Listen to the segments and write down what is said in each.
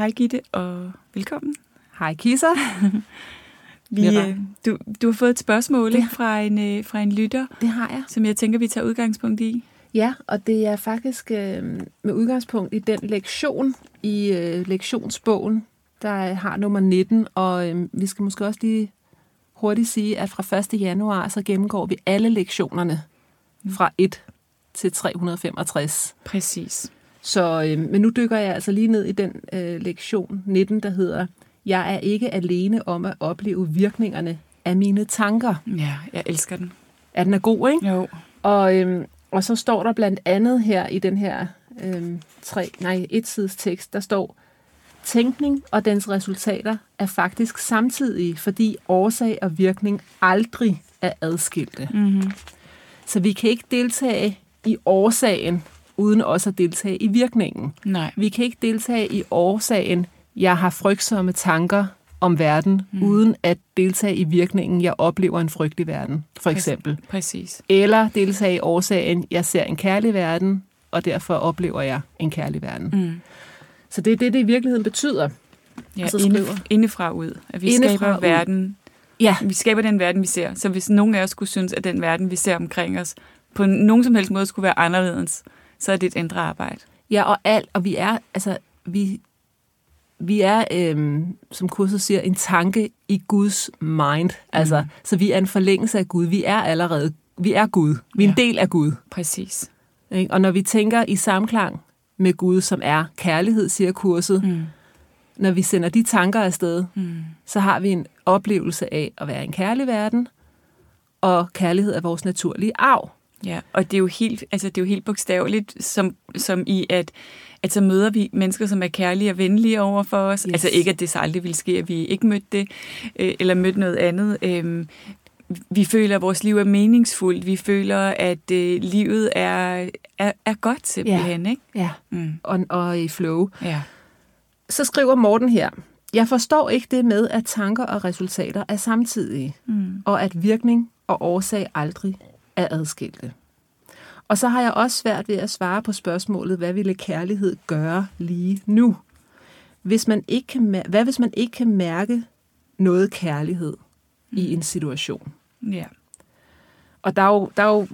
Hej Gitte, og velkommen. Hej Kisa. Vi, øh, du, du har fået et spørgsmål ja. fra, en, øh, fra en lytter, det har jeg. som jeg tænker, vi tager udgangspunkt i. Ja, og det er faktisk øh, med udgangspunkt i den lektion i øh, lektionsbogen, der har nummer 19, og øh, vi skal måske også lige hurtigt sige, at fra 1. januar, så gennemgår vi alle lektionerne fra 1 til 365. Præcis. Så, øh, men nu dykker jeg altså lige ned i den øh, lektion 19, der hedder, Jeg er ikke alene om at opleve virkningerne af mine tanker. Ja, jeg elsker den. Er den er god, ikke? Jo. Og, øh, og så står der blandt andet her i den her øh, tre, nej, et sides tekst, der står, Tænkning og dens resultater er faktisk samtidige, fordi årsag og virkning aldrig er adskilte. Mm-hmm. Så vi kan ikke deltage i årsagen, uden også at deltage i virkningen. Nej. Vi kan ikke deltage i årsagen, jeg har frygtsomme tanker om verden, mm. uden at deltage i virkningen, jeg oplever en frygtelig verden, for eksempel. Præcis. Eller deltage i årsagen, jeg ser en kærlig verden, og derfor oplever jeg en kærlig verden. Mm. Så det er det, det i virkeligheden betyder. Ja, så inde, skriver- indefra ud. At vi Indefra skaber ud. verden. Ja, Vi skaber den verden, vi ser. Så hvis nogen af os skulle synes, at den verden, vi ser omkring os, på nogen som helst måde skulle være anderledes, så er det et indre arbejde. ja og alt, og vi er, altså, vi, vi er, øhm, som kurset siger, en tanke i Guds mind. Altså, Mm. så vi er en forlængelse af Gud. Vi er allerede, vi er Gud. Vi er en Ja. del af Gud. Præcis. Ikke? Og når vi tænker i samklang med Gud, som er kærlighed, siger kurset, Mm. når vi sender de tanker afsted, Mm. så har vi en oplevelse af at være i en kærlig verden, og kærlighed er vores naturlige arv. Ja, og det er jo helt, altså det er jo helt bogstaveligt, som, som i, at, at så møder vi mennesker, som er kærlige og venlige over for os. Yes. Altså ikke, at det så aldrig ville ske, at vi ikke mødte det, øh, eller mødte noget andet. Øhm, vi føler, at vores liv er meningsfuldt. Vi føler, at øh, livet er, er, er godt simpelthen, ikke? Ja. Mm. Og, og i flow. Ja. Så skriver Morten her, jeg forstår ikke det med, at tanker og resultater er samtidige, Mm. og at virkning og årsag aldrig er adskilte. Og så har jeg også svært ved at svare på spørgsmålet, hvad ville kærlighed gøre lige nu? Hvis man ikke kan, mær- hvad hvis man ikke kan mærke noget kærlighed i en situation? Ja. Og der er jo, der er jo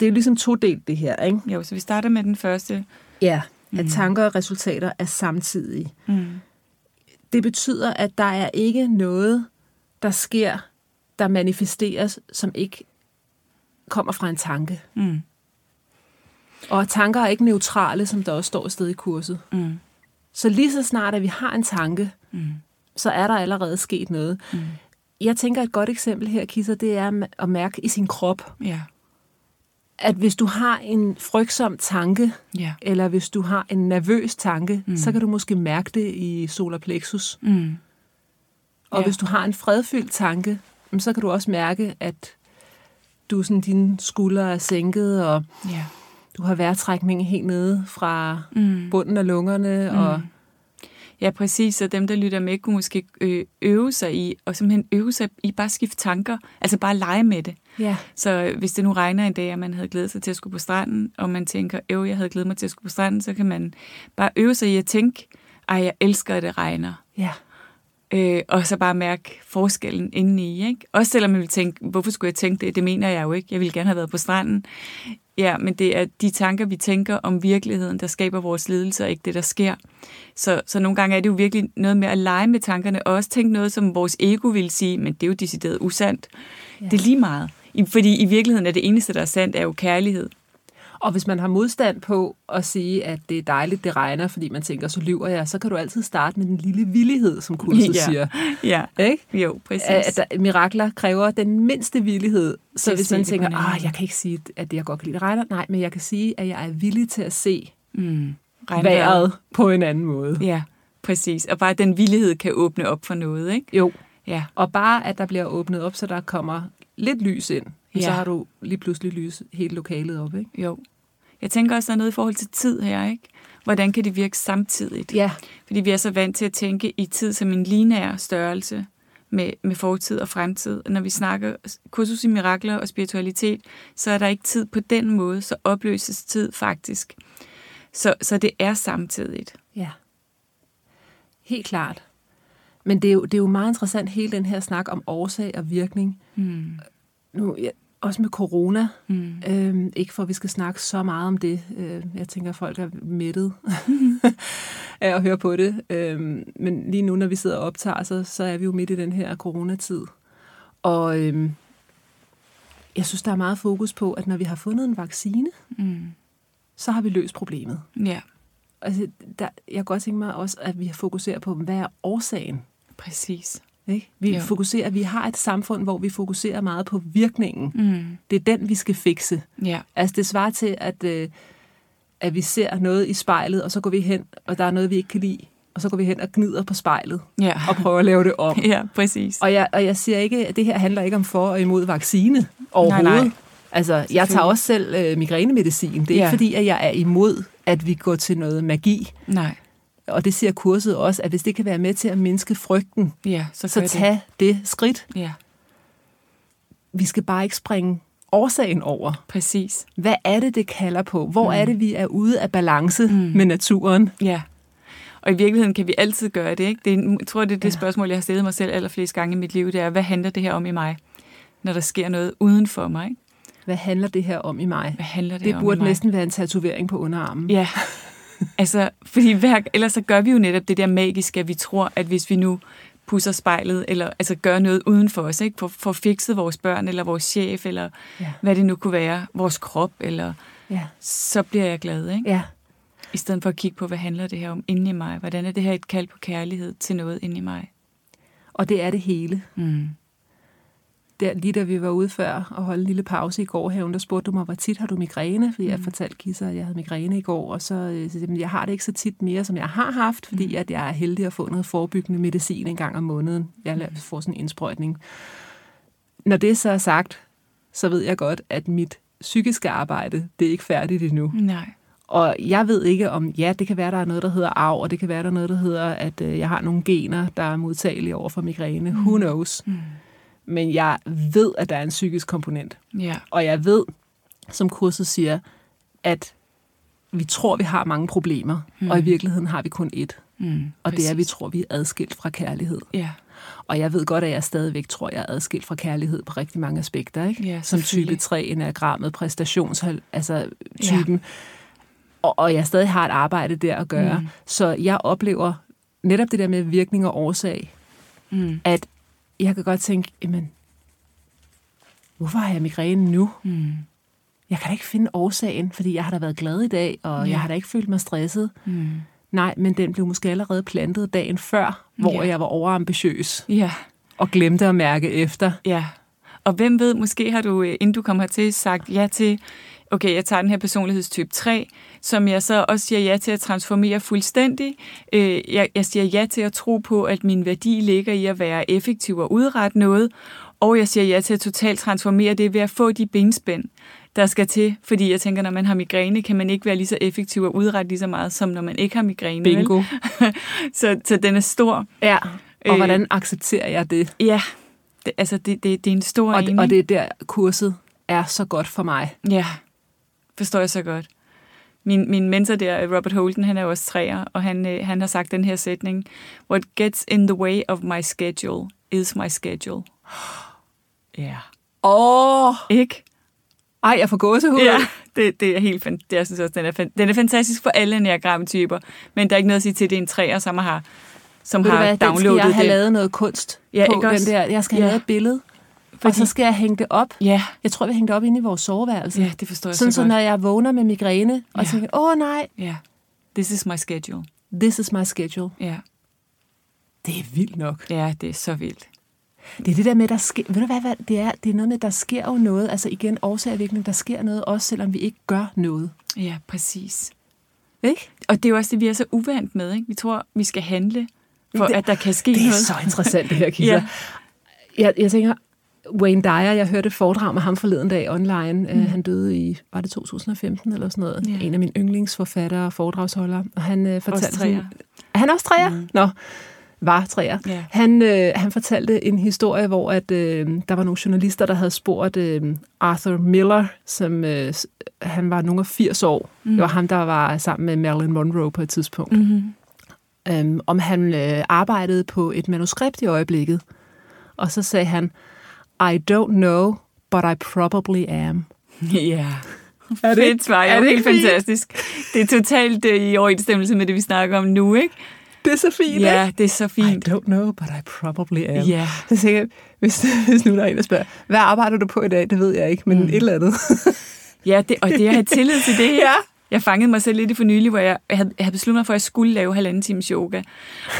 det er ligesom to delt det her, ikke? Jo, så vi starter med den første. Ja, at Mm. tanker og resultater er samtidige. Mm. Det betyder, at der er ikke noget, der sker, der manifesteres, som ikke kommer fra en tanke. Mm. Og tanker er ikke neutrale, som der også står sted i kurset. Mm. Så lige så snart, at vi har en tanke, Mm. så er der allerede sket noget. Mm. Jeg tænker, et godt eksempel her, Kisser, det er at mærke i sin krop, Ja. at hvis du har en frygtsom tanke, Ja. eller hvis du har en nervøs tanke, Mm. så kan du måske mærke det i solar plexus. Mm. Og Ja. hvis du har en fredfyldt tanke, så kan du også mærke, at du sådan, dine skuldre er sænket, og Ja. du har vejrtrækning helt nede fra Mm. bunden af lungerne. Mm. Og, Ja, præcis. Og dem, der lytter med, kunne måske øh, øve sig i, og simpelthen øve sig i bare at skifte tanker. Altså bare lege med det. ja. Så øh, hvis det nu regner en dag, og man havde glædet sig til at skulle på stranden, og man tænker, øv, jeg havde glædet mig til at skulle på stranden, så kan man bare øve sig i at tænke, ej, jeg elsker, at det regner. ja. Øh, og så bare mærke forskellen indeni. Ikke? Også selvom man vil tænke, hvorfor skulle jeg tænke det? Det mener jeg jo ikke. Jeg ville gerne have været på stranden. Ja, men det er de tanker, vi tænker om virkeligheden, der skaber vores lidelse, og ikke det, der sker. Så, så nogle gange er det jo virkelig noget med at lege med tankerne, og også tænke noget, som vores ego vil sige, men det er jo decideret usandt. Ja. Det er lige meget. Fordi i virkeligheden er det eneste, der er sandt, er jo kærlighed. Og hvis man har modstand på at sige, at det er dejligt, det regner, fordi man tænker, så lyver jeg, så kan du altid starte med den lille villighed, som kurset Ja. siger. Ja, Ikke? jo, præcis. At, at mirakler kræver den mindste villighed. Så at hvis man det tænker, anden ah, måde." jeg kan ikke sige, at det, jeg godt kan lide, det regner. Nej, men jeg kan sige, at jeg er villig til at se mm. vejret på en anden måde. Ja, præcis. Og bare at den villighed kan åbne op for noget, ikke? Jo, Ja, og bare at der bliver åbnet op, så der kommer lidt lys ind, ja. så har du lige pludselig lys hele lokalet op, ikke? jo. Jeg tænker også, der er noget i forhold til tid her, ikke? Hvordan kan det virke samtidigt? Ja, Fordi vi er så vant til at tænke i tid som en linær størrelse med, med fortid og fremtid. Når vi snakker kursus i mirakler og spiritualitet, så er der ikke tid på den måde, så opløses tid faktisk. Så, så det er samtidigt. ja. Helt klart. Men det er, jo, det er jo meget interessant, hele den her snak om årsag og virkning. Mm. Nu, ja, også med corona. Mm. Øhm, ikke for, at vi skal snakke så meget om det. Øh, jeg tænker, at folk er mættet af at høre på det. Øhm, men lige nu, når vi sidder og optager, så, så er vi jo midt i den her coronatid. Og øhm, jeg synes, der er meget fokus på, at når vi har fundet en vaccine, Mm. så har vi løst problemet. Ja, Altså, der, jeg kan godt tænke mig også, at vi fokuserer på, hvad er årsagen? præcis. Ikke? Vi Jo. fokuserer, vi har et samfund, hvor vi fokuserer meget på virkningen. Mm. Det er den, vi skal fikse. Ja, Altså, det svarer til, at, øh, at vi ser noget i spejlet, og så går vi hen, og der er noget, vi ikke kan lide, og så går vi hen og gnider på spejlet, ja. og prøver at lave det om. ja, præcis. Og jeg, og jeg siger ikke, at det her handler ikke om for og imod vaccine overhovedet. Nej, nej. Altså, jeg tager også selv øh, migrænemedicin. Det er Ja. ikke fordi, at jeg er imod, at vi går til noget magi. Nej, Og det siger kurset også, at hvis det kan være med til at mindske frygten, ja, så, så gør det. tag det skridt. Ja, Vi skal bare ikke springe årsagen over. præcis. Hvad er det, det kalder på? Hvor mm. er det, vi er ude af balance mm. Med naturen? Ja. Og i virkeligheden kan vi altid gøre det, ikke? Det er, jeg tror, det er det Ja. spørgsmål, jeg har stillet mig selv allerflest gange i mit liv, det er, hvad handler det her om i mig, når der sker noget uden for mig? Ikke? Hvad handler det her om i mig? Hvad handler det, Det burde næsten være en tatovering på underarmen. Ja, altså, fordi hver, ellers så gør vi jo netop det der magiske, at vi tror, at hvis vi nu pusser spejlet, eller altså gør noget uden for os, ikke? For, for fikset vores børn, eller vores chef, eller Ja. hvad det nu kunne være, vores krop, eller Ja. så bliver jeg glad, ikke? ja. I stedet for at kigge på, hvad handler det her om inde i mig? Hvordan er det her et kald på kærlighed til noget inde i mig? Og det er det hele. Mm. Der, lige da vi var ude før og holdt en lille pause i går her, der spurgte du mig, hvor tit har du migræne? Fordi jeg fortalte Kisser, at jeg havde migræne i går, og så, øh, så siger jeg, "Men jeg har det ikke så tit mere, som jeg har haft, fordi at jeg er heldig at få noget forebyggende medicin en gang om måneden. Jeg laver- får sådan en indsprøjtning. Når det så er sagt, så ved jeg godt, at mit psykiske arbejde, det er ikke færdigt endnu. Nej. Og jeg ved ikke om, ja, det kan være, der er noget, der hedder arv, og det kan være, der er noget, der hedder, at øh, jeg har nogle gener, der er modtagelige over for migræne. Mm. Who knows? Mm. Men jeg ved, at der er en psykisk komponent. Ja. Og jeg ved, som kurset siger, at vi tror, vi har mange problemer, mm. og i virkeligheden har vi kun ét. Mm. Og det er, at vi Præcis. tror, vi er adskilt fra kærlighed. Ja. Og jeg ved godt, at jeg stadigvæk tror, jeg er adskilt fra kærlighed på rigtig mange aspekter. Ikke? Ja, Som type selvfølgelig. 3, enagrammet, præstations, altså typen. Og, og jeg stadig har et arbejde der at gøre. Mm. Så jeg oplever netop det der med virkning og årsag, Mm. at jeg kan godt tænke, jamen, hvorfor har jeg migræne nu? Mm. Jeg kan da ikke finde årsagen, fordi jeg har da været glad i dag, og Ja. jeg har da ikke følt mig stresset. Mm. Nej, men den blev måske allerede plantet dagen før, hvor Ja. jeg var overambitiøs Ja. og glemte at mærke efter. Ja. Og hvem ved, måske har du, øh, inden du kommer hertil, sagt ja til, okay, jeg tager den her personlighedstype 3, som jeg så også siger ja til at transformere fuldstændig. Øh, Jeg, jeg siger ja til at tro på, at min værdi ligger i at være effektiv og udrette noget, og jeg siger ja til at totalt transformere det ved at få de benspænd, der skal til. Fordi jeg tænker, når man har migræne, kan man ikke være lige så effektiv og udrette lige så meget, som når man ikke har migræne. Bingo. så, så den er stor. Ja, og Øh. hvordan accepterer jeg det? Ja, det, altså det, det, det er en stor Og, en, og det er der, kurset er så godt for mig. Ja, forstår jeg så godt. Min, min mentor der, Robert Holden, han er jo også træer, og han, øh, han har sagt den her sætning, What gets in the way of my schedule is my schedule. Ja. Åh, Ikke? ej, jeg får gåsehud. Ja, Det, det er helt fan- det, jeg synes også, den er, den er fantastisk for alle enneagramtyper, men der er ikke noget at sige til, at det er en træer, som har, som Ved har hvad, downloadet jeg have det. lavet noget kunst Ja, på. ikke Den også? der. Jeg skal have Ja. lavet et billede, og Fordi- så skal jeg hænge det op. Ja, Jeg tror, vi hænge det op inde i vores soveværelse. ja, det forstår jeg Sådan så så, godt. når jeg vågner med migræne, og Ja. tænker, åh oh, nej, Ja, this is my schedule. this is my schedule. Ja, Det er vildt nok. ja det er så vildt. Det er det der med, der sker, ved du hvad, hvad det er? Det er noget med, der sker jo noget, altså igen, årsagvirkning, der sker noget, også selvom vi ikke gør noget. Ja, præcis. Ikke? Og det er jo også det, vi er så uvant med. Ikke? Vi tror, vi skal handle, for Det- at der kan ske Det er noget. så interessant, det her, Kisa. Ja. jeg, jeg tænker, Wayne Dyer, jeg hørte et foredrag med ham forleden dag online. Mm. han døde i, var det 2015 eller sådan noget? Ja. En af mine yndlingsforfattere og foredragsholdere. Og han øh, fortalte... Også træer. Er han også træer? Mm. Nå, var træer. Ja. Han, øh, han fortalte en historie, hvor at, øh, der var nogle journalister, der havde spurgt øh, Arthur Miller, som øh, han var nogle af 80 år. Mm. Det var ham, der var sammen med Marilyn Monroe på et tidspunkt. Mm-hmm. Øhm, om han øh, arbejdede på et manuskript i øjeblikket. Og så sagde han, I don't know, but I probably am. Ja. Er det Fedt ikke- svar, er det helt ikke fantastisk. Det er totalt øh, i overensstemmelse med det, vi snakker om nu, ikke? Det er så fint, Ja, det er så I fint. don't know, but I probably am. Ja. Så tænker jeg, hvis, hvis nu der er en, der spørger, hvad arbejder du på i dag? Det ved jeg ikke, men mm. et eller andet. Ja, det, og det at have tillid til det. Ja. Jeg fangede mig selv lidt i for nylig, hvor jeg, jeg, havde, jeg havde besluttet mig for, at jeg skulle lave halvanden times yoga.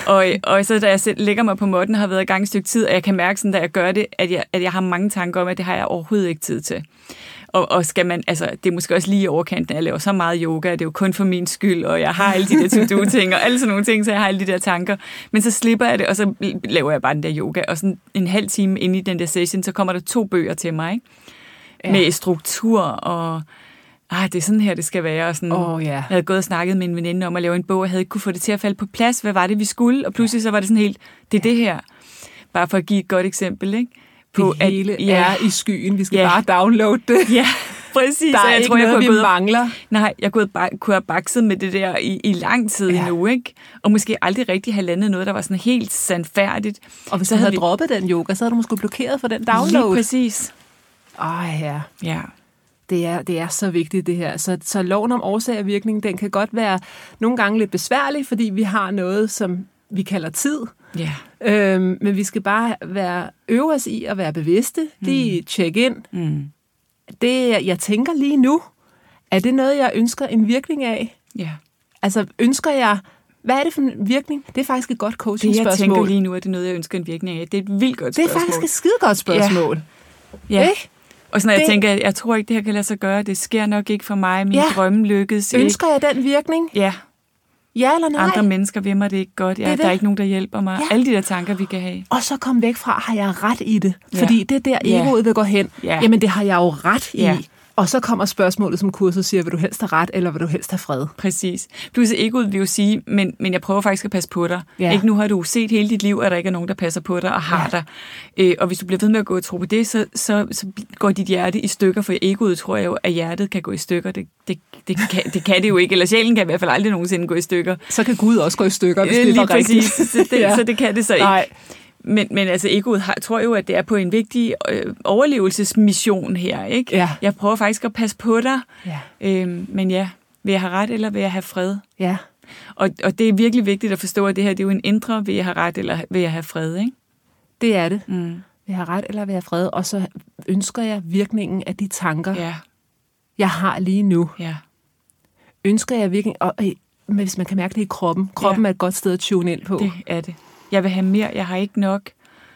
Og, og så da jeg selv lægger mig på måtten, har været i gang et stykke tid, og jeg kan mærke, sådan, da jeg gør det, at jeg, at jeg har mange tanker om, at det har jeg overhovedet ikke tid til. Og, og skal man, altså, det er måske også lige i overkanten, at jeg laver så meget yoga, det er jo kun for min skyld, og jeg har alle de der to-do-ting, og alle sådan nogle ting, så jeg har alle de der tanker. Men så slipper jeg det, og så laver jeg bare den der yoga, og sådan en halv time inde i den der session, så kommer der to bøger til mig, ikke? Ja. Med struktur og ah, det er sådan her, det skal være. Og sådan, Åh, ja. Jeg havde gået og snakket med en veninde om at lave en bog, og havde ikke kunne få det til at falde på plads. Hvad var det, vi skulle? Og pludselig så var det sådan helt, det er det her. Bare for at give et godt eksempel, ikke? På det hele at, ja. er i skyen. Vi skal Ja. bare downloade det. Ja, præcis. Der er jeg ikke tror, jeg noget, kunne vi gået mangler. Nej, jeg kunne, have, kunne have bakset med det der i, i lang tid Ja. endnu, ikke? Og måske aldrig rigtig have landet noget, der var sådan helt sandfærdigt. Og hvis Så du havde havde vi- droppet den yoga, så havde du måske blokeret for den Lige download. præcis. Ej, ja. Ja. Det er, det er så vigtigt, det her. Så, så loven om årsag og virkning, den kan godt være nogle gange lidt besværlig, fordi vi har noget, som vi kalder tid. Ja. Øhm, men vi skal bare være, øve os i at være bevidste, lige check ind. Mm. Det, jeg- tænker lige nu, er det noget, jeg ønsker en virkning af? Ja. Altså, ønsker jeg... Hvad er det for en virkning? Det er faktisk et godt Det, jeg coaching-spørgsmål. tænker lige nu, er det noget, jeg ønsker en virkning af. Det er et vildt godt det er spørgsmål. faktisk et skide godt spørgsmål. Ja. Ikke? Og sådan, når jeg Det- tænker, jeg tror ikke, det her kan lade sig gøre. Det sker nok ikke for mig. Min Ja. ja. drømme lykkes ikke. Ønsker jeg den virkning? Ja, Ja eller nej? andre mennesker vil mig det ikke godt. Ja, Det er der er det. ikke nogen, der hjælper mig. Ja. Alle de der tanker, vi kan have. Og så kom væk fra, har jeg ret i det? Ja. Fordi det er der, Ja. egoet vil gå hen. Ja. Jamen, det har jeg jo ret i. Ja. Og så kommer spørgsmålet, som kurset siger, vil du helst have ret, eller vil du helst have fred? Præcis. Plus egoet vil jo sige, men, men jeg prøver faktisk at passe på dig. Ja. Ikke nu har du set hele dit liv, at der ikke er nogen, der passer på dig og har Ja. dig. Øh, og hvis du bliver ved med at gå og tro på det, så, så, så går dit hjerte i stykker, for egoet tror jeg jo, at hjertet kan gå i stykker. Det, det, det, kan, det kan det jo ikke, eller sjælen kan i hvert fald aldrig nogensinde gå i stykker. Så kan Gud også gå i stykker, hvis Øh, det var rigtigt. Så det, ja. så det kan det så ikke. Nej. Men, men altså, egoet har, tror jo, at det er på en vigtig øh, overlevelsesmission her, ikke? Ja. Jeg prøver faktisk at passe på dig, Ja. øhm, men ja, vil jeg have ret, eller vil jeg have fred? ja. Og, og det er virkelig vigtigt at forstå, at det her det er jo en indre, vil jeg have ret, eller vil jeg have fred, ikke? Det er det. Mm. Vil jeg have ret, eller vil jeg have fred? Og så ønsker jeg virkningen af de tanker, Ja, jeg har lige nu. ja, Ønsker jeg virkning, og øh, men hvis man kan mærke det i kroppen. Kroppen Ja. er et godt sted at tune ind på. det er det. Jeg vil have mere, jeg har ikke nok,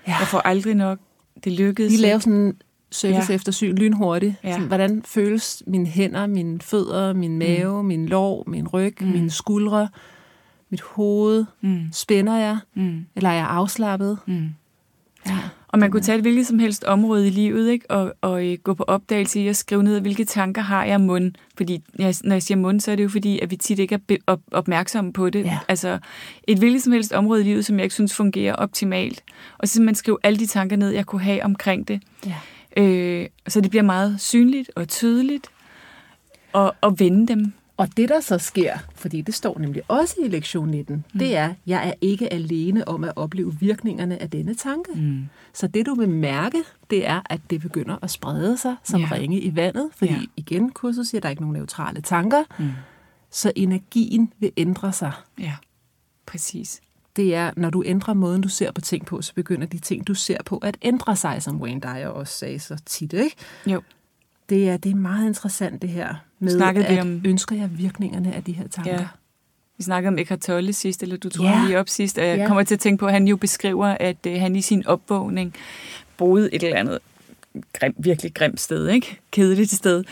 ja. jeg får aldrig nok, det lykkedes. Vi ikke. laver sådan en service Ja. eftersyn lynhurtigt. Ja. Sådan, hvordan føles mine hænder, mine fødder, min mave, mm. min lår, min ryg, mm. mine skuldre, mit hoved. Mm. Spænder jeg? Mm. Eller er jeg afslappet? Mm. Ja. Og man kunne tage et hvilket som helst område i livet, ikke? Og, og øh, gå på opdagelse i at skrive ned, hvilke tanker har jeg mund. Fordi jeg, når jeg siger mund, så er det jo fordi, at vi tit ikke er op- opmærksomme på det. Ja. Altså et hvilket som helst område i livet, som jeg ikke synes fungerer optimalt. Og så simpelthen skrive alle de tanker ned, jeg kunne have omkring det. Ja. Øh, så det bliver meget synligt og tydeligt. Og, og vende dem. Og det, der så sker, fordi det står nemlig også i lektion 19, mm. det er, jeg er ikke alene om at opleve virkningerne af denne tanke. Mm. Så det, du vil mærke, det er, at det begynder at sprede sig som ja. ringe i vandet. Fordi ja. igen, kurset siger, at der er ikke nogen neutrale tanker. Mm. Så energien vil ændre sig. Ja, præcis. Det er, når du ændrer måden, du ser på ting på, så begynder de ting, du ser på, at ændre sig, som Wayne Dyer også sagde så tit, ikke? Jo. Det er, det er meget interessant, det her med, snakkede at om... ønsker jeg virkningerne af de her tanker. Ja. Vi snakkede om Eckhart Tolle sidst, eller du tog ja. lige op sidst, og jeg ja. kommer til at tænke på, at han jo beskriver, at uh, han i sin opvågning boede et eller andet grim, virkelig grimt sted, ikke? Kedeligt sted,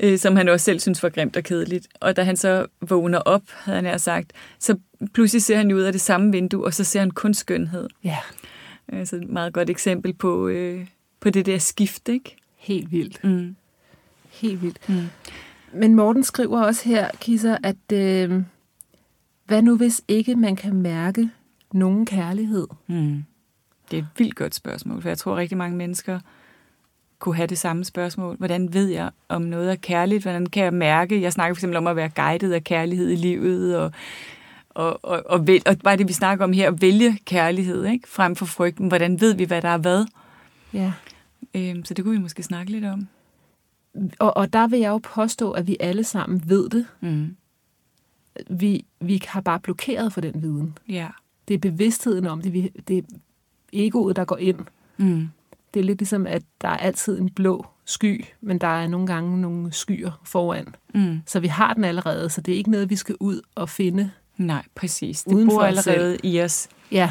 øh, som han også selv synes var grimt og kedeligt. Og da han så vågner op, havde han sagt, så pludselig ser han ud af det samme vindue, og så ser han kun skønhed. Ja. Altså et meget godt eksempel på, øh, på det der skift, ikke? Helt vildt. Mm. Helt vildt. Mm. Men Morten skriver også her, Kisser, at øh, hvad nu hvis ikke man kan mærke nogen kærlighed? Mm. Det er et vildt godt spørgsmål, for jeg tror rigtig mange mennesker kunne have det samme spørgsmål. Hvordan ved jeg, om noget er kærligt? Hvordan kan jeg mærke? Jeg snakker fx om at være guidet af kærlighed i livet, og, og, og, og, vælge, og bare det, vi snakker om her, at vælge kærlighed, ikke? frem for frygten. Hvordan ved vi, hvad der er hvad? Ja. Øhm, så det kunne vi måske snakke lidt om. Og, og der vil jeg jo påstå, at vi alle sammen ved det. Mm. Vi, vi har bare blokeret for den viden. Ja. Det er bevidstheden om det. Vi, det er egoet, der går ind. Mm. Det er lidt ligesom, at der er altid en blå sky, men der er nogle gange nogle skyer foran. Mm. Så vi har den allerede, så det er ikke noget, vi skal ud og finde. Nej, præcis. Det bor allerede i os. Ja.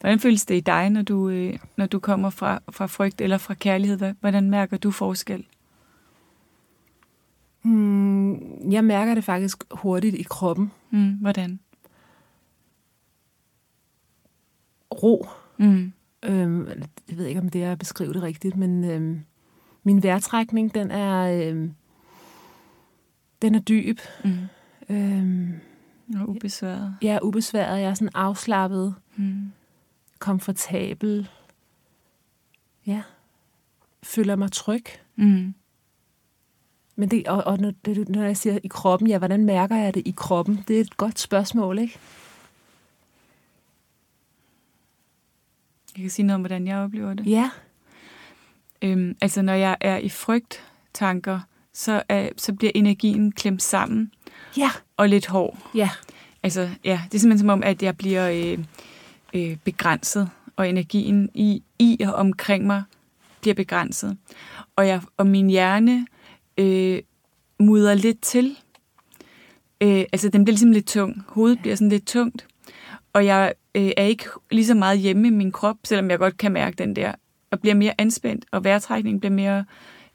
Hvordan føles det i dig, når du, øh, når du kommer fra, fra frygt eller fra kærlighed? Hvordan mærker du forskel? Mm, jeg mærker det faktisk hurtigt i kroppen. Mm, hvordan? Ro. Mm. Øhm, jeg ved ikke, om det er at beskrive det rigtigt, men øhm, min vejrtrækning, den er, øhm, den er dyb. Mm. Øhm, og ubesværet. Er ubesværet. Jeg er sådan afslappet. Mm. Komfortabel. Ja. Føler mig tryg. Mm. Men det, og, og når, det, når jeg siger i kroppen, ja, hvordan mærker jeg det i kroppen? Det er et godt spørgsmål, ikke? Jeg kan sige noget om, hvordan jeg oplever det. Ja. Øhm, altså, når jeg er i frygttanker, så, er, så bliver energien klemt sammen. Ja. Og lidt hård. Ja. Altså, ja, det er simpelthen som om, at jeg bliver øh, øh, begrænset, og energien i, i og omkring mig bliver begrænset. Og, jeg, og min hjerne øh, mudder lidt til. Øh, altså, den bliver ligesom lidt tung. Hovedet bliver sådan lidt tungt. Og jeg øh, er ikke lige så meget hjemme i min krop, selvom jeg godt kan mærke den der. Og bliver mere anspændt, og vejrtrækningen bliver mere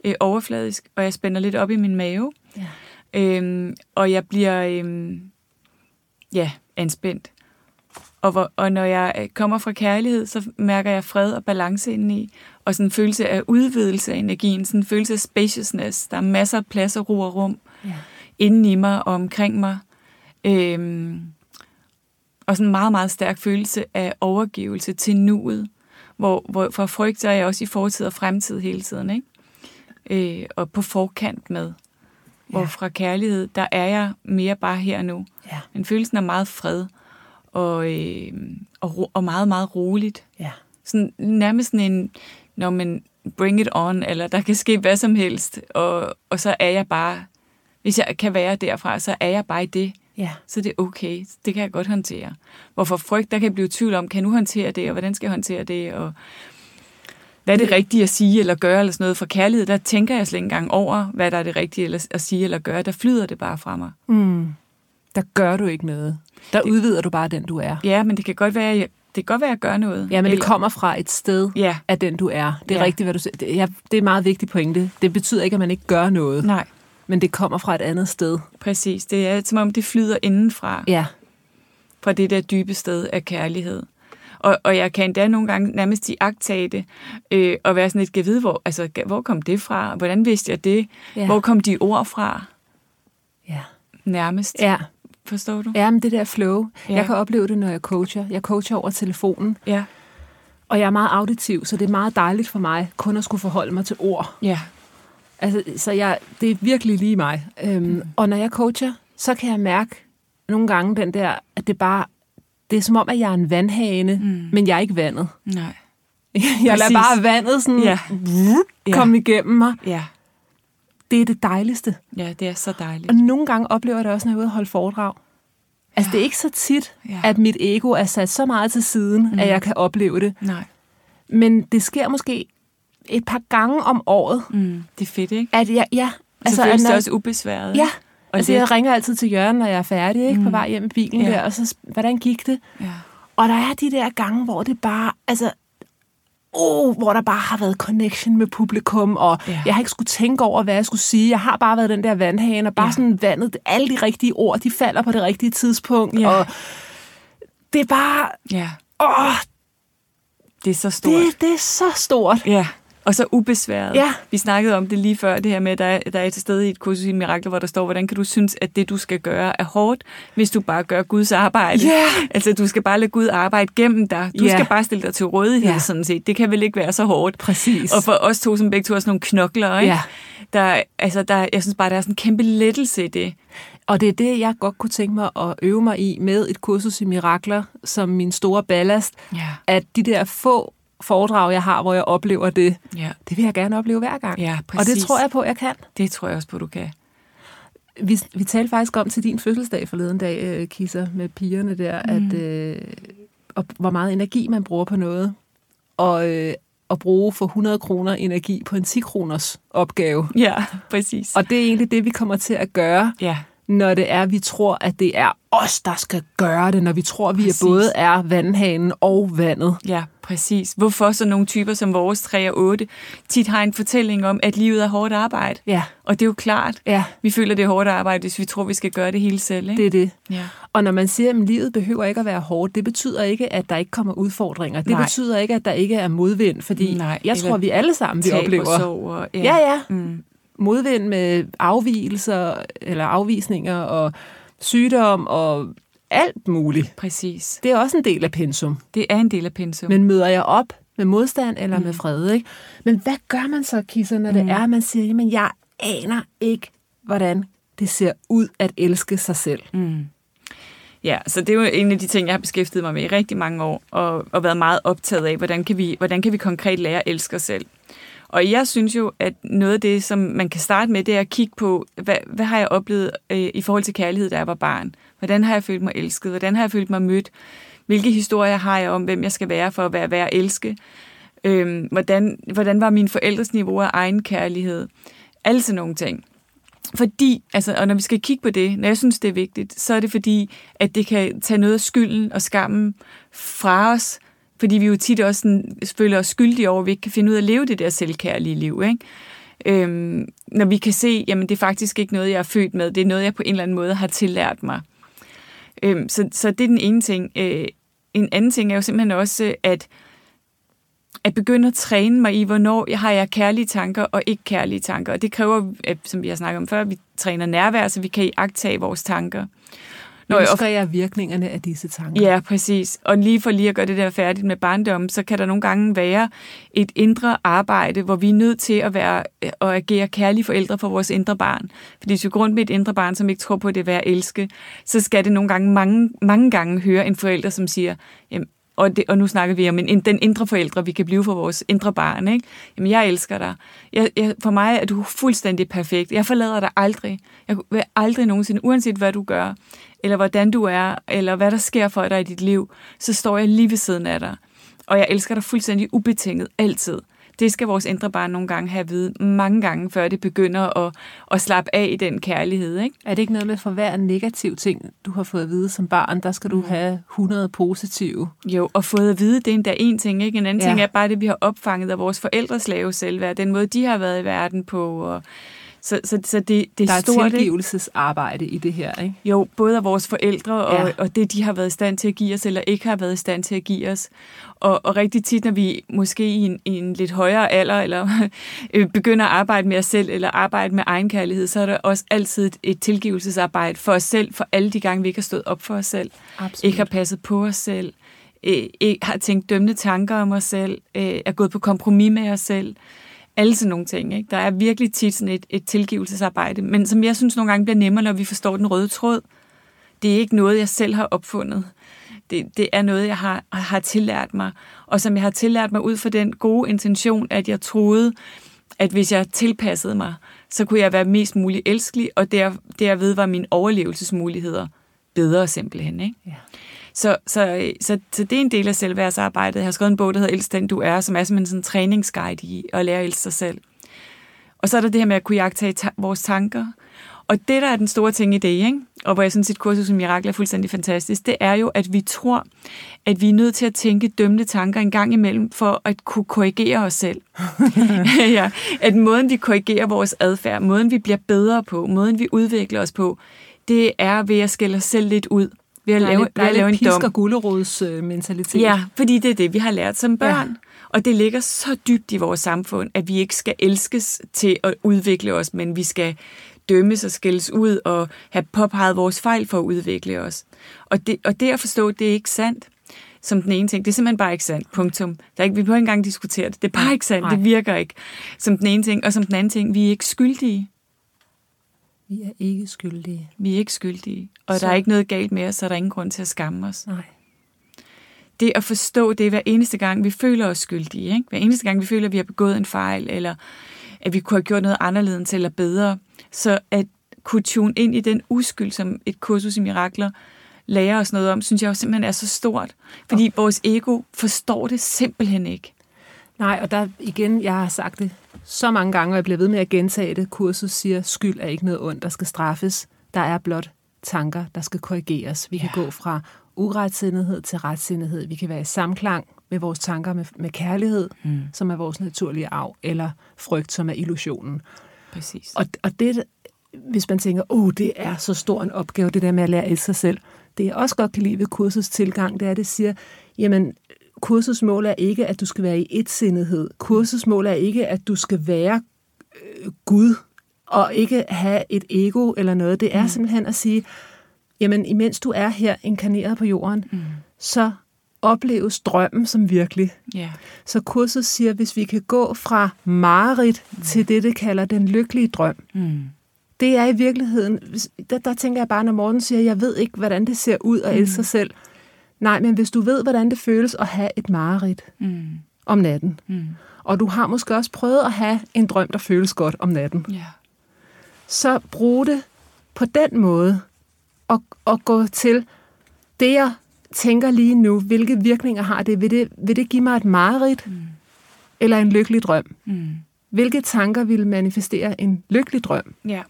øh, overfladisk, og jeg spænder lidt op i min mave. Ja. Øh, og jeg bliver øh, ja, anspændt. Og, hvor, og når jeg øh, kommer fra kærlighed, så mærker jeg fred og balance indeni, og sådan en følelse af udvidelse af energien, sådan en følelse af spaciousness. Der er masser af plads og ro og rum ja. inden i mig og omkring mig. Øhm, og sådan en meget, meget stærk følelse af overgivelse til nuet, hvor, hvor for frygt er jeg også i fortid og fremtid hele tiden, ikke? Øh, og på forkant med. Hvor ja. fra kærlighed, der er jeg mere bare her nu. Ja. Men følelsen er meget fred og, øh, og, og meget, meget roligt. Ja. Sådan, nærmest sådan en, når man bring it on, eller der kan ske hvad som helst, og, og så er jeg bare, hvis jeg kan være derfra, så er jeg bare i det. Ja. Så det er okay, det kan jeg godt håndtere. Hvorfor frygt, der kan blive tvivl om, kan du håndtere det, og hvordan skal jeg håndtere det, og hvad er det rigtige at sige eller gøre, eller sådan noget. For kærlighed, der tænker jeg slet ikke engang over, hvad der er det rigtige at sige eller gøre. Der flyder det bare fra mig. Mm. Der gør du ikke noget. Der det, udvider du bare den, du er. Ja, men det kan godt være, jeg, det kan godt være, at jeg gør noget. Ja, men eller... det kommer fra et sted ja. af den, du er. Det er ja. rigtigt, hvad du siger. Det, ja, det er en meget vigtig pointe. Det betyder ikke, at man ikke gør noget. Nej. Men det kommer fra et andet sted. Præcis. Det er som om, det flyder indenfra. Ja. Fra det der dybe sted af kærlighed. Og, og jeg kan endda nogle gange nærmest i det, øh, og være sådan lidt, kan vide, hvor, altså, hvor kom det fra? Hvordan vidste jeg det? Ja. Hvor kom de ord fra? Ja. Nærmest. Ja. Forstår du? Ja, men det der flow. Ja. Jeg kan opleve det, når jeg coacher. Jeg coacher over telefonen. Ja. Og jeg er meget auditiv, så det er meget dejligt for mig kun at skulle forholde mig til ord. Ja. Altså, så jeg, det er virkelig lige mig. Øhm, mm. Og når jeg coacher, så kan jeg mærke nogle gange den der, at det bare, det er som om, at jeg er en vandhane, mm. men jeg er ikke vandet. Nej. Jeg lader Præcis. bare vandet sådan Ja. ja. komme igennem mig. Ja. Det er det dejligste. Ja, det er så dejligt. Og nogle gange oplever jeg det også, når jeg er ude og holde foredrag. Altså, Ja. det er ikke så tit, Ja. at mit ego er sat så meget til siden, mm. at jeg kan opleve det. Nej. Men det sker måske et par gange om året, Mm. Det er fedt, ikke? at jeg, ja, Altså, så føles det også ubesværet. Ja, Og altså let. jeg ringer altid til Jørgen, når jeg er færdig, ikke, mm. på vej hjem i bilen Ja. der, og så, hvordan gik det? Ja. Og der er de der gange, hvor det bare, altså, oh, hvor der bare har været connection med publikum, og Ja. jeg har ikke skulle tænke over, hvad jeg skulle sige. Jeg har bare været den der vandhane, og bare ja. sådan vandet, alle de rigtige ord, de falder på det rigtige tidspunkt, Ja. og det er bare, ja. åh, Det er så stort. det, det er så stort. Ja, og så ubesværet. Ja. Vi snakkede om det lige før, det her med, at der er, der er et sted i et kursus i Mirakler, hvor der står, hvordan kan du synes, at det, du skal gøre, er hårdt, hvis du bare gør Guds arbejde. Ja. Altså, du skal bare lade Gud arbejde gennem dig. Du Ja. skal bare stille dig til rådighed, Ja. sådan set. Det kan vel ikke være så hårdt. Præcis. Og for os to, som begge to er sådan nogle knokler, ikke? Ja. Der, altså, der, jeg synes bare, der er sådan en kæmpe lettelse i det. Og det er det, jeg godt kunne tænke mig at øve mig i med et kursus i mirakler som min store ballast. Ja. At de der få foredrag, jeg har, hvor jeg oplever det, Ja, det vil jeg gerne opleve hver gang. Ja, og det præcis. tror jeg på, jeg kan. det tror jeg også på, du kan. Vi, vi talte faktisk om til din fødselsdag forleden dag, øh, Kisser, med pigerne der, mm. at øh, og hvor meget energi man bruger på noget. Og øh, at bruge for 100 kroner energi på en 10 kroners opgave. Ja, præcis. Og det er egentlig det, vi kommer til at gøre, ja, når det er, vi tror, at det er os, der skal gøre det, når vi tror, vi Præcis. er både er vandhanen og vandet. Ja, præcis. Hvorfor så nogle typer som vores 3 og 8 tit har en fortælling om, at livet er hårdt arbejde? Ja, Og det er jo klart, ja, vi føler, det er hårdt arbejde, hvis vi tror, vi skal gøre det hele selv. Ikke? det er det. Ja. Og når man siger, at livet behøver ikke at være hårdt, det betyder ikke, at der ikke kommer udfordringer. Det Nej. betyder ikke, at der ikke er modvind, fordi Nej, jeg tror, vi alle sammen vi oplever og sorg. Og, Ja, ja. Mm. Modvind med afvielser eller afvisninger og sygdom og alt muligt. Præcis. Det er også en del af pensum. Det er en del af pensum. Men møder jeg op med modstand eller mm. med fred, ikke? Men hvad gør man så, Kisser, når det Mm. er, at man siger, jamen jeg aner ikke, hvordan det ser ud at elske sig selv. Mm. Ja, så det er jo en af de ting, jeg har beskæftiget mig med i rigtig mange år, og, og været meget optaget af, hvordan kan, vi, hvordan kan vi konkret lære at elske os selv. Og jeg synes jo, at noget af det, som man kan starte med, det er at kigge på, hvad, hvad har jeg oplevet øh, i forhold til kærlighed, da jeg var barn? Hvordan har jeg følt mig elsket? Hvordan har jeg følt mig mødt? Hvilke historier har jeg om, hvem jeg skal være for at være værd at elske? Øhm, hvordan, hvordan var min forældres niveau af egen kærlighed? Alle sådan nogle ting. Fordi, altså, og når vi skal kigge på det, når jeg synes, det er vigtigt, så er det fordi, at det kan tage noget af skylden og skammen fra os, fordi vi jo tit også sådan, føler os skyldige over, at vi ikke kan finde ud af at leve det der selvkærlige liv. Ikke? Øhm, når vi kan se, jamen det er faktisk ikke noget, jeg er født med, det er noget, jeg på en eller anden måde har tillært mig. Øhm, så, så det er den ene ting. Øh, en anden ting er jo simpelthen også, at at begynde at træne mig i, hvornår jeg har jeg kærlige tanker og ikke kærlige tanker. Og det kræver, at, som vi har snakket om før, at vi træner nærvær, så vi kan iagtage vores tanker. Jeg skal jeg virkningerne af disse tanker. Ja, præcis. Og lige for lige at gøre det der færdigt med barndommen, så kan der nogle gange være et indre arbejde, hvor vi er nødt til at, være, at agere kærlige forældre for vores indre barn. Fordi hvis vi går rundt med et indre barn, som ikke tror på, at det er værd at elske, så skal det nogle gange, mange, mange gange høre en forælder, som siger, jamen, og, det, og nu snakker vi om en, den indre forældre, vi kan blive for vores indre barn. Ikke? Jamen, jeg elsker dig. Jeg, jeg, for mig er du fuldstændig perfekt. Jeg forlader dig aldrig. Jeg vil aldrig nogensinde, uanset hvad du gør, eller hvordan du er, eller hvad der sker for dig i dit liv, så står jeg lige ved siden af dig. Og jeg elsker dig fuldstændig ubetinget, altid. Det skal vores indre barn nogle gange have at vide mange gange, før det begynder at, at slappe af i den kærlighed. Ikke? Er det ikke noget med, for hver negativ ting, du har fået at vide som barn, der skal du have 100 positive? Jo, og fået at vide, det er endda en ting. Ikke? En anden Ja. ting er bare det, vi har opfanget af vores forældres lave selvværd, den måde, de har været i verden på. Og så, så, så det, det Der er stort, ikke? tilgivelsesarbejde i det her, ikke? Jo, både af vores forældre og, Ja. ja. og det, de har været i stand til at give os, eller ikke har været i stand til at give os. Og, og rigtig tit, når vi måske i en, i en lidt højere alder, eller øh, begynder at arbejde med os selv, eller arbejde med egenkærlighed, så er der også altid et, et tilgivelsesarbejde for os selv, for alle de gange, vi ikke har stået op for os selv, Absolut. ikke har passet på os selv, øh, ikke har tænkt dømmende tanker om os selv, øh, er gået på kompromis med os selv, alle sådan nogle ting. Ikke? Der er virkelig tit sådan et, et tilgivelsesarbejde, men som jeg synes nogle gange bliver nemmere, når vi forstår den røde tråd. Det er ikke noget, jeg selv har opfundet. Det, det er noget, jeg har, har tillært mig, og som jeg har tillært mig ud fra den gode intention, at jeg troede, at hvis jeg tilpassede mig, så kunne jeg være mest muligt elskelig, og der, derved var mine overlevelsesmuligheder bedre simpelthen. Ikke? Ja. Så, så, så, så det er en del af selvværdsarbejdet. Jeg har skrevet en bog, der hedder Elsk den du er, som er simpelthen sådan en træningsguide i at lære at elske sig selv. Og så er der det her med at kunne jagtage ta- vores tanker. Og det, der er den store ting i det, ikke? og hvor jeg synes, at kursus i mirakler er fuldstændig fantastisk, det er jo, at vi tror, at vi er nødt til at tænke dømte tanker en gang imellem, for at kunne korrigere os selv. ja, at måden, vi korrigerer vores adfærd, måden, vi bliver bedre på, måden, vi udvikler os på, det er ved at skælde os selv lidt ud. Ved at Der er lave, lidt, der er at lave lidt pisk og gulerods mentalitet. Ja, fordi det er det, vi har lært som børn. Ja. Og det ligger så dybt i vores samfund, at vi ikke skal elskes til at udvikle os, men vi skal dømmes og skældes ud og have påpeget vores fejl for at udvikle os. Og det, og det at forstå, det er ikke sandt som den ene ting. Det er simpelthen bare ikke sandt. Punktum. Der er ikke, vi behøver ikke engang diskutere det. Det er bare ikke sandt. Nej. Det virker ikke. Som den ene ting. Og som den anden ting, vi er ikke skyldige. Vi er ikke skyldige. Vi er ikke skyldige. Og Så- der er ikke noget galt med os, så er der ingen grund til at skamme os. Nej. det at forstå det hver eneste gang, vi føler os skyldige. Ikke? Hver eneste gang, vi føler, at vi har begået en fejl, eller at vi kunne have gjort noget anderledes eller bedre. Så at kunne tune ind i den uskyld, som et kursus i mirakler lærer os noget om, synes jeg jo simpelthen er så stort. Fordi okay. vores ego forstår det simpelthen ikke. Nej, og der igen, jeg har sagt det så mange gange, og jeg bliver ved med at gentage det. Kursus siger, skyld er ikke noget ondt, der skal straffes. Der er blot tanker, der skal korrigeres. Vi kan Ja. gå fra uretsindighed til retsindighed. Vi kan være i samklang med vores tanker med, med kærlighed, mm. som er vores naturlige arv, eller frygt, som er illusionen. Præcis. Og, og det, hvis man tænker, åh, oh, det er så stor en opgave, det der med at lære at elske sig selv. Det jeg også godt kan lide ved kursets tilgang, det er, at det siger, jamen, kursets mål er ikke, at du skal være i etsindighed. Kursets mål er ikke, at du skal være øh, Gud, og ikke have et ego eller noget. Det er mm. simpelthen at sige, jamen, imens du er her inkarneret på jorden, mm. så opleves drømmen som virkelig. Ja. Så kurset siger, hvis vi kan gå fra mareridt mm. til det, det kalder den lykkelige drøm, Mm. det er i virkeligheden, der, der tænker jeg bare, når Morten siger, jeg ved ikke, hvordan det ser ud at elske sig selv. Nej, men hvis du ved, hvordan det føles at have et mareridt Mm. om natten, Mm. og du har måske også prøvet at have en drøm, der føles godt om natten, Ja. så brug det på den måde, og, og gå til det, jeg tænker lige nu, hvilke virkninger har det? Vil det, vil det give mig et mareridt, mm. eller en lykkelig drøm? Mm. Hvilke tanker vil manifestere en lykkelig drøm? Ja.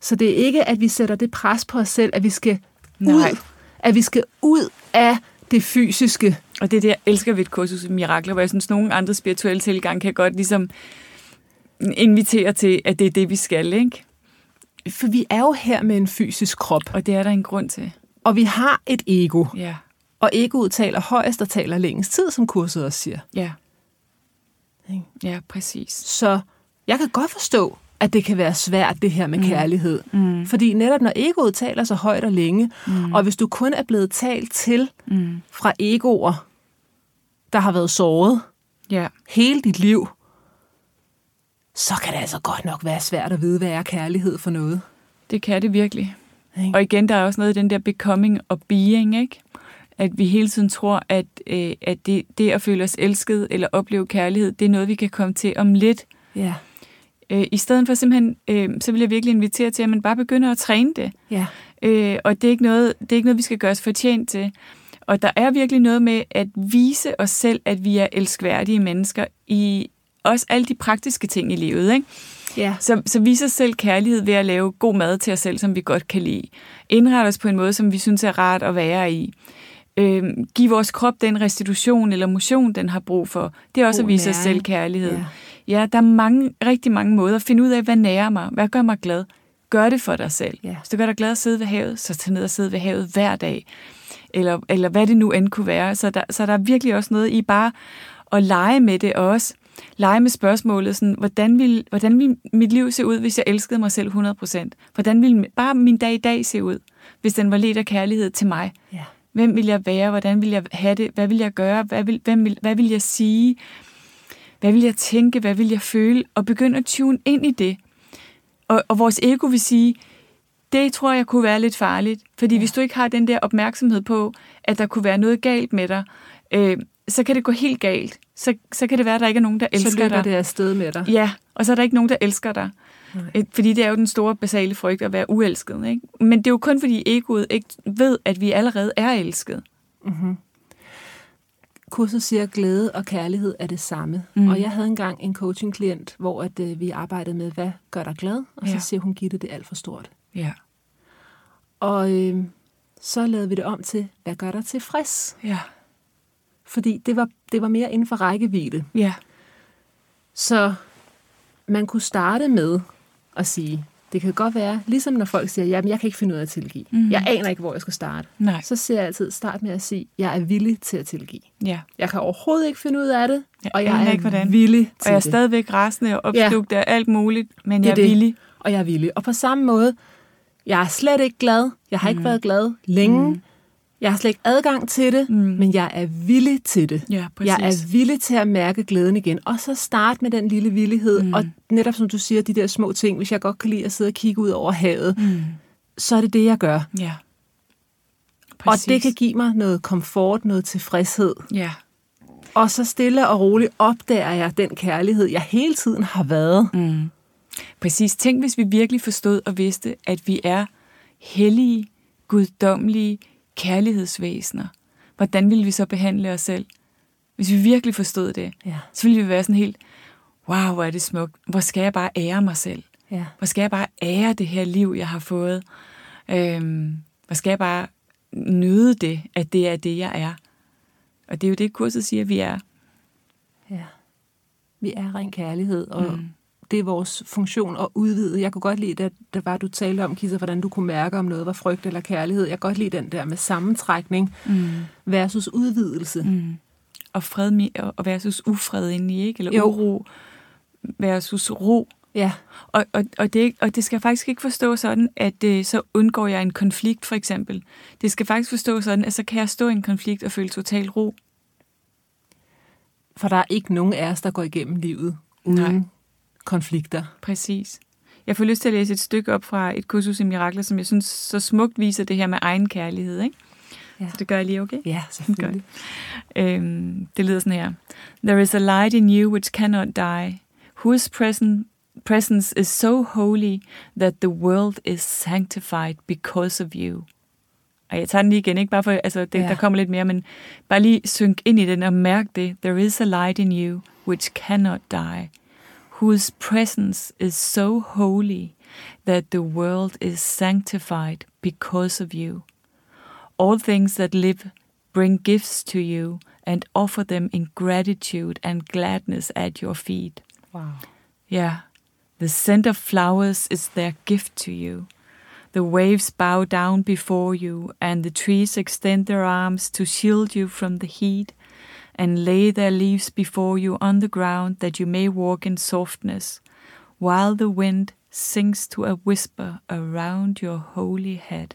Så det er ikke, at vi sætter det pres på os selv, at vi skal Nej. ud, at vi skal ud af det fysiske. Og det er det, jeg elsker ved et kursus i mirakler, hvor jeg synes, nogle andre spirituelle tilgang kan godt ligesom invitere til, at det er det, vi skal, ikke? For vi er jo her med en fysisk krop, Og det er der en grund til. og vi har et ego. Ja. Og egoet taler højst og taler længst tid, som kurset også siger. Ja. Ja, præcis. Så jeg kan godt forstå, at det kan være svært, det her med mm. kærlighed. Mm. Fordi netop når egoet taler så højt og længe, mm. og hvis du kun er blevet talt til Mm. fra egoer, der har været såret Ja. hele dit liv, så kan det altså godt nok være svært at vide, hvad er kærlighed for noget. Det kan det virkelig. Ikke? Og igen, der er også noget i den der becoming og being, ikke? At vi hele tiden tror, at, øh, at det, det at føle os elsket eller opleve kærlighed, det er noget, vi kan komme til om lidt. Ja, Øh, I stedet for simpelthen, øh, så vil jeg virkelig invitere til, at man bare begynder at træne det. ja, Øh, og det er, ikke noget, det er ikke noget, vi skal gøre os fortjent til. Og der er virkelig noget med at vise os selv, at vi er elskværdige mennesker i også alle de praktiske ting i livet. Ikke? ja. Så, så vise os selv kærlighed ved at lave god mad til os selv, som vi godt kan lide. Indrette os på en måde, som vi synes er rart at være i. Øh, giv vores krop den restitution eller motion, den har brug for. Det er også God at vise os næring. selv kærlighed. Ja. Ja, der er mange, rigtig mange måder at finde ud af, hvad nærer mig, hvad gør mig glad. Gør det for dig selv. Ja. Hvis du gør dig glad at sidde ved havet, så tag ned og sidde ved havet hver dag. Eller, eller hvad det nu end kunne være. Så der, så der er virkelig også noget i bare at lege med det også. Lege med spørgsmålet, sådan, hvordan, vil, hvordan vil mit liv se ud, hvis jeg elskede mig selv 100%? Hvordan ville bare min dag i dag se ud, hvis den var let af kærlighed til mig? ja. Hvem vil jeg være? Hvordan vil jeg have det? Hvad vil jeg gøre? Hvad vil, hvem vil, hvad vil jeg sige? Hvad vil jeg tænke? Hvad vil jeg føle? Og begynde at tune ind i det. Og, og vores ego vil sige, det tror jeg kunne være lidt farligt. Fordi ja. hvis du ikke har den der opmærksomhed på, at der kunne være noget galt med dig, øh, så kan det gå helt galt. Så, så kan det være, at der ikke er nogen, der elsker dig. Så løber dig. det afsted med dig. Ja, og så er der ikke nogen, der elsker dig. Nej. Fordi det er jo den store basale frygt at være uelsket. Ikke? Men det er jo kun fordi egoet ikke ved, at vi allerede er elsket. Mm-hmm. Kurset siger, at glæde og kærlighed er det samme. Mm. Og jeg havde engang en coaching-klient, hvor at, øh, vi arbejdede med, hvad gør dig glad? Og ja. så siger hun, Gitte, det er alt for stort. Ja. Og øh, så lavede vi det om til, hvad gør dig tilfreds? Ja. Fordi det var, det var mere inden for rækkevidde. Ja. Så man kunne starte med at sige, det kan godt være, ligesom når folk siger, jamen jeg kan ikke finde ud af at tilgive. Mm. Jeg aner ikke, hvor jeg skal starte. Nej. Så siger jeg altid, start med at sige, jeg er villig til at tilgive. Ja. Jeg kan overhovedet ikke finde ud af det, jeg og jeg er ikke, hvordan. villig til Og jeg er stadigvæk rasende og opslugt ja. af alt muligt, men jeg er, villig. Og jeg er villig. Og på samme måde, jeg er slet ikke glad. Jeg har mm. ikke været glad længe. Mm. Jeg har slet ikke adgang til det, mm. men jeg er villig til det. Ja, jeg er villig til at mærke glæden igen. Og så start med den lille villighed. Mm. Og netop som du siger, de der små ting, hvis jeg godt kan lide at sidde og kigge ud over havet, mm. så er det det, jeg gør. Ja. Præcis. Og det kan give mig noget komfort, noget tilfredshed. Ja. Og så stille og roligt opdager jeg den kærlighed, jeg hele tiden har været. Mm. Præcis. Tænk, hvis vi virkelig forstod og vidste, at vi er hellige, guddommelige, kærlighedsvæsener, hvordan ville vi så behandle os selv? Hvis vi virkelig forstod det, ja. så ville vi være sådan helt, wow, hvor er det smukt. Hvor skal jeg bare ære mig selv? Ja. Hvor skal jeg bare ære det her liv, jeg har fået? Øhm, hvor skal jeg bare nyde det, at det er det, jeg er? Og det er jo det, kurset siger, at vi er. Ja. Vi er ren kærlighed, og mm det er vores funktion at udvide. Jeg kunne godt lide, at det var, du talte om, Kisa, hvordan du kunne mærke, om noget var frygt eller kærlighed. Jeg kan godt lide den der med sammentrækning mm. versus udvidelse. Mm. Og fred og versus ufred indeni, ikke? Eller jo. uro versus ro. Ja. Og, og, og, det, og det skal faktisk ikke forstå sådan, at øh, så undgår jeg en konflikt, for eksempel. Det skal faktisk forstå sådan, at så kan jeg stå i en konflikt og føle total ro. For der er ikke nogen af os, der går igennem livet uden Nej konflikter. Præcis. Jeg får lyst til at læse et stykke op fra et kursus i mirakler, som jeg synes så smukt viser det her med egen kærlighed. Ikke? Ja. Så det gør jeg lige okay? Ja, selvfølgelig. Godt. Øhm, det lyder sådan her. There is a light in you which cannot die, whose present, presence is so holy that the world is sanctified because of you. Og jeg tager den lige igen, ikke bare for, altså det, ja. der kommer lidt mere, men bare lige synk ind i den og mærk det. There is a light in you which cannot die, whose presence is so holy that the world is sanctified because of you. All things that live bring gifts to you and offer them in gratitude and gladness at your feet. Wow. Yeah. The scent of flowers is their gift to you. The waves bow down before you, and the trees extend their arms to shield you from the heat and lay their leaves before you on the ground that you may walk in softness, while the wind sings to a whisper around your holy head.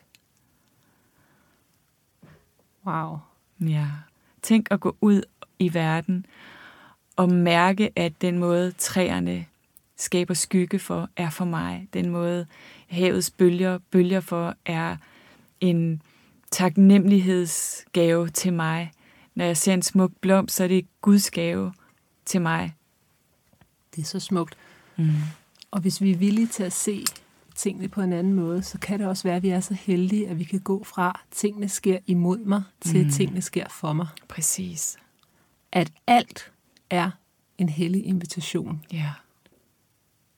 Wow. Ja. Tænk at gå ud i verden og mærke, at den måde træerne skaber skygge for, er for mig. Den måde havets bølger bølger for, er en taknemmelighedsgave til mig når jeg ser en smuk blomst, så er det Guds gave til mig. Det er så smukt. Mm. Og hvis vi er villige til at se tingene på en anden måde, så kan det også være, at vi er så heldige, at vi kan gå fra, tingene sker imod mig, til mm. tingene sker for mig. Præcis. At alt er en hellig invitation. Ja.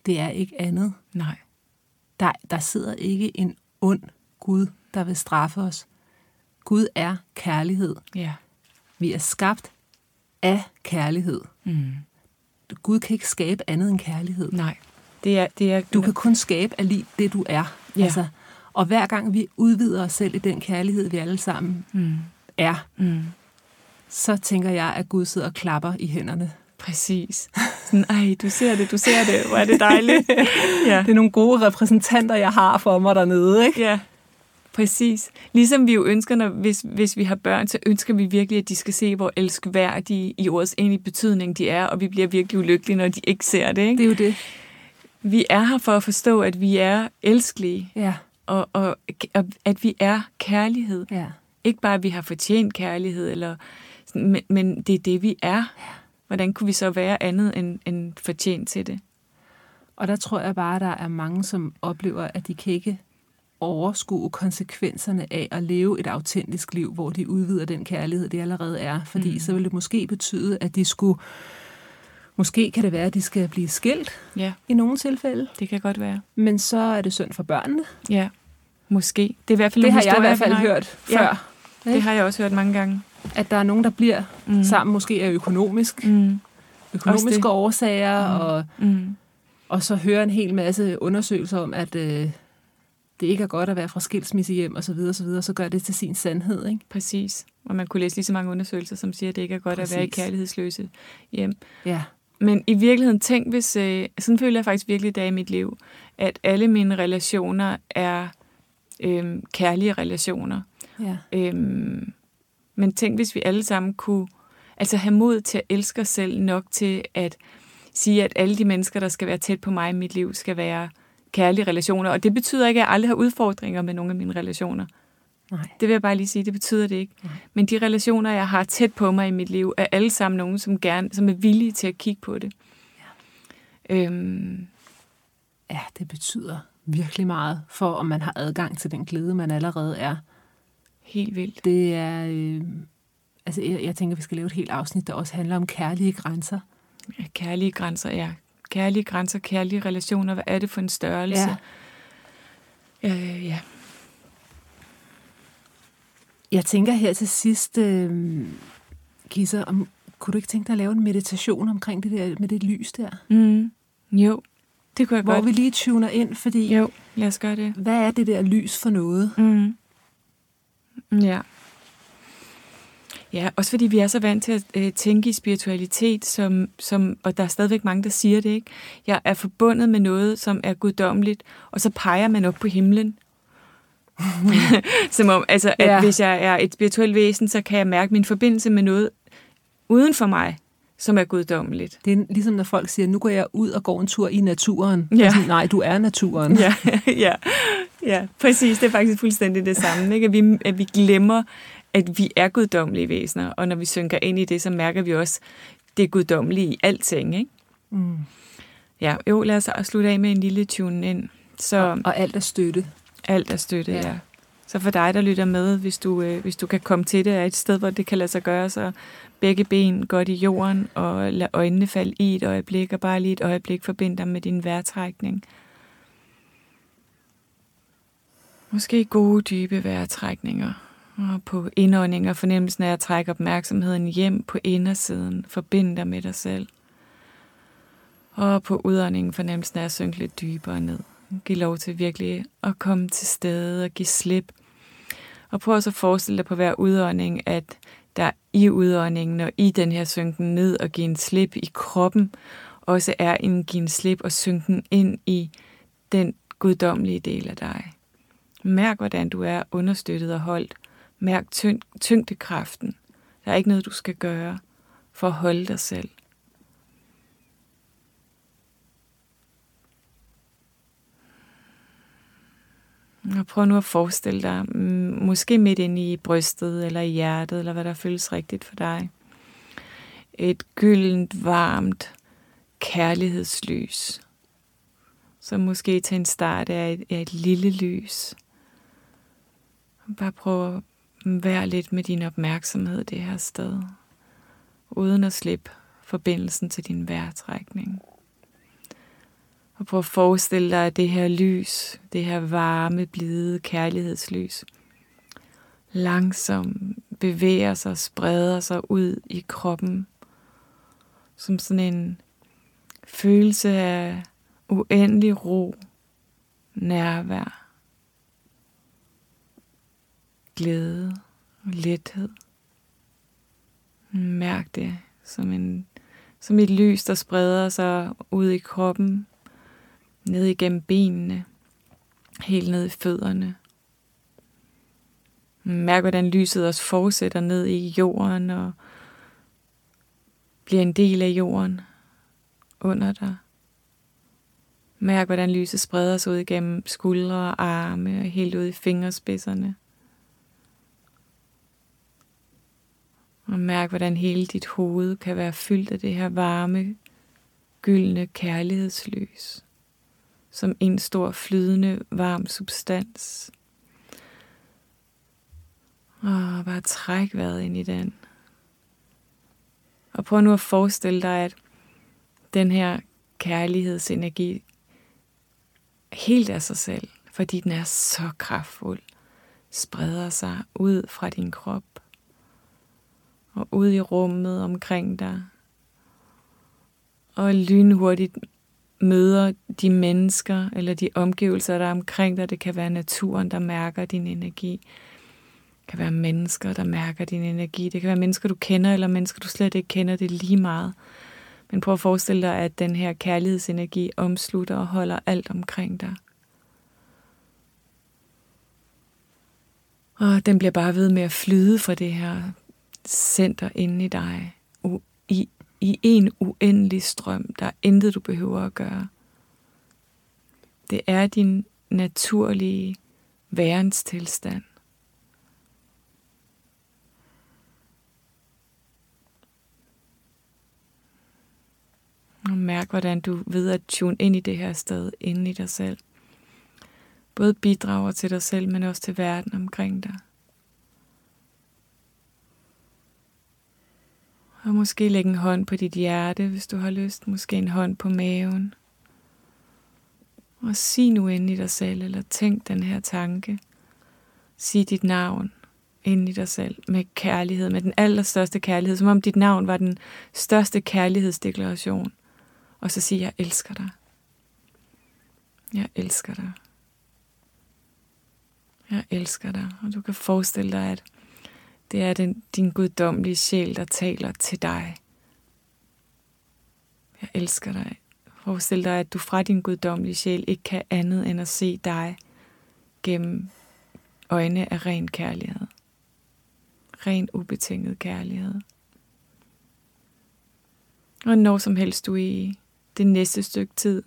Det er ikke andet. Nej. Der, der sidder ikke en ond Gud, der vil straffe os. Gud er kærlighed. Ja. Vi er skabt af kærlighed. Mm. Gud kan ikke skabe andet end kærlighed. Nej. Det er, det er, du kan kun skabe af lige det, du er. Ja. Altså, og hver gang vi udvider os selv i den kærlighed, vi alle sammen mm. er, mm. så tænker jeg, at Gud sidder og klapper i hænderne. Præcis. Sådan, ej, du ser det, du ser det, hvor er det dejligt. ja. Det er nogle gode repræsentanter, jeg har for mig dernede, ikke? Ja, præcis. Ligesom vi jo ønsker, når, hvis, hvis vi har børn, så ønsker vi virkelig, at de skal se, hvor elskværdige i ordets egentlige betydning de er, og vi bliver virkelig ulykkelige, når de ikke ser det. Ikke? Det er jo det. Vi er her for at forstå, at vi er elskelige, Ja. og, og, og at vi er kærlighed. ja. Ikke bare, at vi har fortjent kærlighed, eller, men, men det er det, vi er. Hvordan kunne vi så være andet end, end fortjent til det? Og der tror jeg bare, at der er mange, som oplever, at de kan ikke overskue konsekvenserne af at leve et autentisk liv, hvor de udvider den kærlighed, det allerede er. Fordi mm. så vil det måske betyde, at de skulle... Måske kan det være, at de skal blive skilt Ja, i nogle tilfælde, det kan godt være. men så er det synd for børnene. Ja, måske. Det er i hvert fald Det har jeg i hvert fald hørt Ja. før. Det har jeg også hørt mange gange. At der er nogen, der bliver Mm. mm. sammen, måske af økonomisk, Mm. økonomiske årsager, Mm. og, Mm. og så høre en hel masse undersøgelser om, at øh, det ikke er godt at være fra skilsmissehjem og så videre, så videre, så gør det til sin sandhed, ikke? Præcis. Og man kunne læse lige så mange undersøgelser, som siger, at det ikke er godt Præcis. at være i kærlighedsløse hjem. Ja. Men i virkeligheden, tænk hvis, øh, sådan føler jeg faktisk virkelig, det er i mit liv, at alle mine relationer er øh, kærlige relationer. ja. Øhm, men tænk, hvis vi alle sammen kunne altså have mod til at elske os selv nok til at sige, at alle de mennesker, der skal være tæt på mig i mit liv, skal være kærlige relationer. Og det betyder ikke, at jeg aldrig har udfordringer med nogle af mine relationer. Nej. Det vil jeg bare lige sige, det betyder det ikke. Nej. Men de relationer, jeg har tæt på mig i mit liv, er alle sammen nogen, som, gerne, som er villige til at kigge på det. Ja. Øhm, Ja, det betyder virkelig meget for, om man har adgang til den glæde, man allerede er. helt vildt. Det er... Øh, altså, jeg, jeg tænker, vi skal lave et helt afsnit, der også handler om kærlige grænser. Ja, kærlige grænser, ja. Kærlige grænser, kærlige relationer, hvad er det for en størrelse? Ja. Ja, ja. Jeg tænker her til sidst, øh, Kisser, om, kunne du ikke tænke dig at lave en meditation omkring det der med det lys der? Mm. Jo, det kunne jeg Hvor godt. vi lige tuner ind, fordi Jo, lad os gøre det. hvad er det der lys for noget? Mm. Ja. Ja, også fordi vi er så vant til at øh, tænke i spiritualitet, som, som, og der er stadigvæk mange, der siger det, ikke? Jeg er forbundet med noget, som er guddommeligt, og så peger man op på himlen. som om, altså, at Ja. hvis jeg er et spirituelt væsen, så kan jeg mærke min forbindelse med noget uden for mig, som er guddommeligt. Det er ligesom, når folk siger, nu går jeg ud og går en tur i naturen. Ja. Og sådan, Nej, du er naturen. Ja, ja, ja, præcis. Det er faktisk fuldstændig det samme. Ikke? At, vi, at vi glemmer, at vi er guddommelige væsener, og når vi synker ind i det, så mærker vi også det guddommelige i alting. Ikke? Mm. Ja, jo, lad os slutte af med en lille tune ind. Så Og, og alt er støtte. alt er støtte, ja. Ja. Så for dig, der lytter med, hvis du, øh, hvis du kan komme til det, er et sted, hvor det kan lade sig gøre, så begge ben godt i jorden, og lad øjnene falde i et øjeblik, og bare lige et øjeblik forbind dig med din vejrtrækning. Måske gode, dybe vejrtrækninger. Og på indåndinger fornemmelsen af at trække opmærksomheden hjem på indersiden. Forbind dig med dig selv. Og på udåndingen fornemmelsen af at synke lidt dybere ned. Giv lov til virkelig at komme til stede og give slip. Og prøv også at forestille dig på hver udånding, at der i udåndingen og i den her synken ned og give en slip i kroppen, også er en give en slip og synken ind i den guddommelige del af dig. Mærk, hvordan du er understøttet og holdt. Mærk tyng- tyngdekraften. Der er ikke noget, du skal gøre for at holde dig selv. Og prøv nu at forestille dig, mm, måske midt inde i brystet eller i hjertet, eller hvad der føles rigtigt for dig. Et gyldent, varmt kærlighedslys, som måske til en start er et, er et lille lys. Bare prøv at Vær lidt med din opmærksomhed det her sted, uden at slippe forbindelsen til din vejrtrækning. Og prøv at forestille dig, at det her lys, det her varme, blide kærlighedslys, langsomt bevæger sig og spreder sig ud i kroppen, som sådan en følelse af uendelig ro, nærvær, glæde og lethed. Mærk det som, en, som et lys, der spreder sig ud i kroppen, ned igennem benene, helt ned i fødderne. Mærk, hvordan lyset også fortsætter ned i jorden og bliver en del af jorden under dig. Mærk, hvordan lyset spreder sig ud igennem skuldre og arme og helt ud i fingerspidserne. Og mærk, hvordan hele dit hoved kan være fyldt af det her varme, gyldne kærlighedslys. Som en stor flydende, varm substans. Og bare træk vejret ind i den. Og prøv nu at forestille dig, at den her kærlighedsenergi helt af sig selv, fordi den er så kraftfuld, spreder sig ud fra din krop og ud i rummet omkring dig. Og lynhurtigt møder de mennesker eller de omgivelser, der er omkring dig. Det kan være naturen, der mærker din energi. Det kan være mennesker, der mærker din energi. Det kan være mennesker, du kender, eller mennesker, du slet ikke kender. Det lige meget. Men prøv at forestille dig, at den her kærlighedsenergi omslutter og holder alt omkring dig. Og den bliver bare ved med at flyde fra det her center inde i dig. I, I en uendelig strøm. Der er intet, du behøver at gøre. Det er din naturlige værenstilstand. Og mærk, hvordan du ved at tune ind i det her sted, inde i dig selv. Både bidrager til dig selv, men også til verden omkring dig. Og måske lægge en hånd på dit hjerte, hvis du har lyst. Måske en hånd på maven. Og sig nu ind i dig selv, eller tænk den her tanke. Sig dit navn ind i dig selv med kærlighed, med den allerstørste kærlighed, som om dit navn var den største kærlighedsdeklaration og så sig, jeg elsker dig. Jeg elsker dig. Jeg elsker dig. Og du kan forestille dig, at det er den, din guddommelige sjæl, der taler til dig. Jeg elsker dig. Forestil dig, at du fra din guddommelige sjæl ikke kan andet end at se dig gennem øjne af ren kærlighed. Ren ubetinget kærlighed. Og når som helst du i det næste stykke tid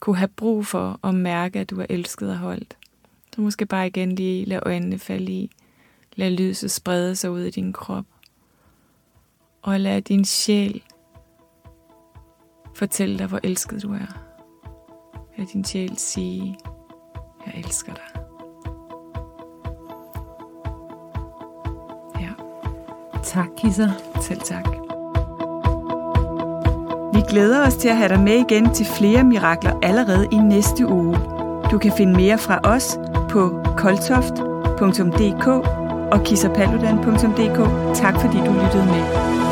kunne have brug for at mærke, at du er elsket og holdt. Så måske bare igen lige lade øjnene falde i. Lad lyset sprede sig ud i din krop. Og lad din sjæl fortælle dig, hvor elsket du er. Lad din sjæl sige, jeg elsker dig. Ja. Tak, Kisser. Selv tak. Vi glæder os til at have dig med igen til flere mirakler allerede i næste uge. Du kan finde mere fra os på koltoft.dk og kissapaludan.dk. Tak fordi du lyttede med.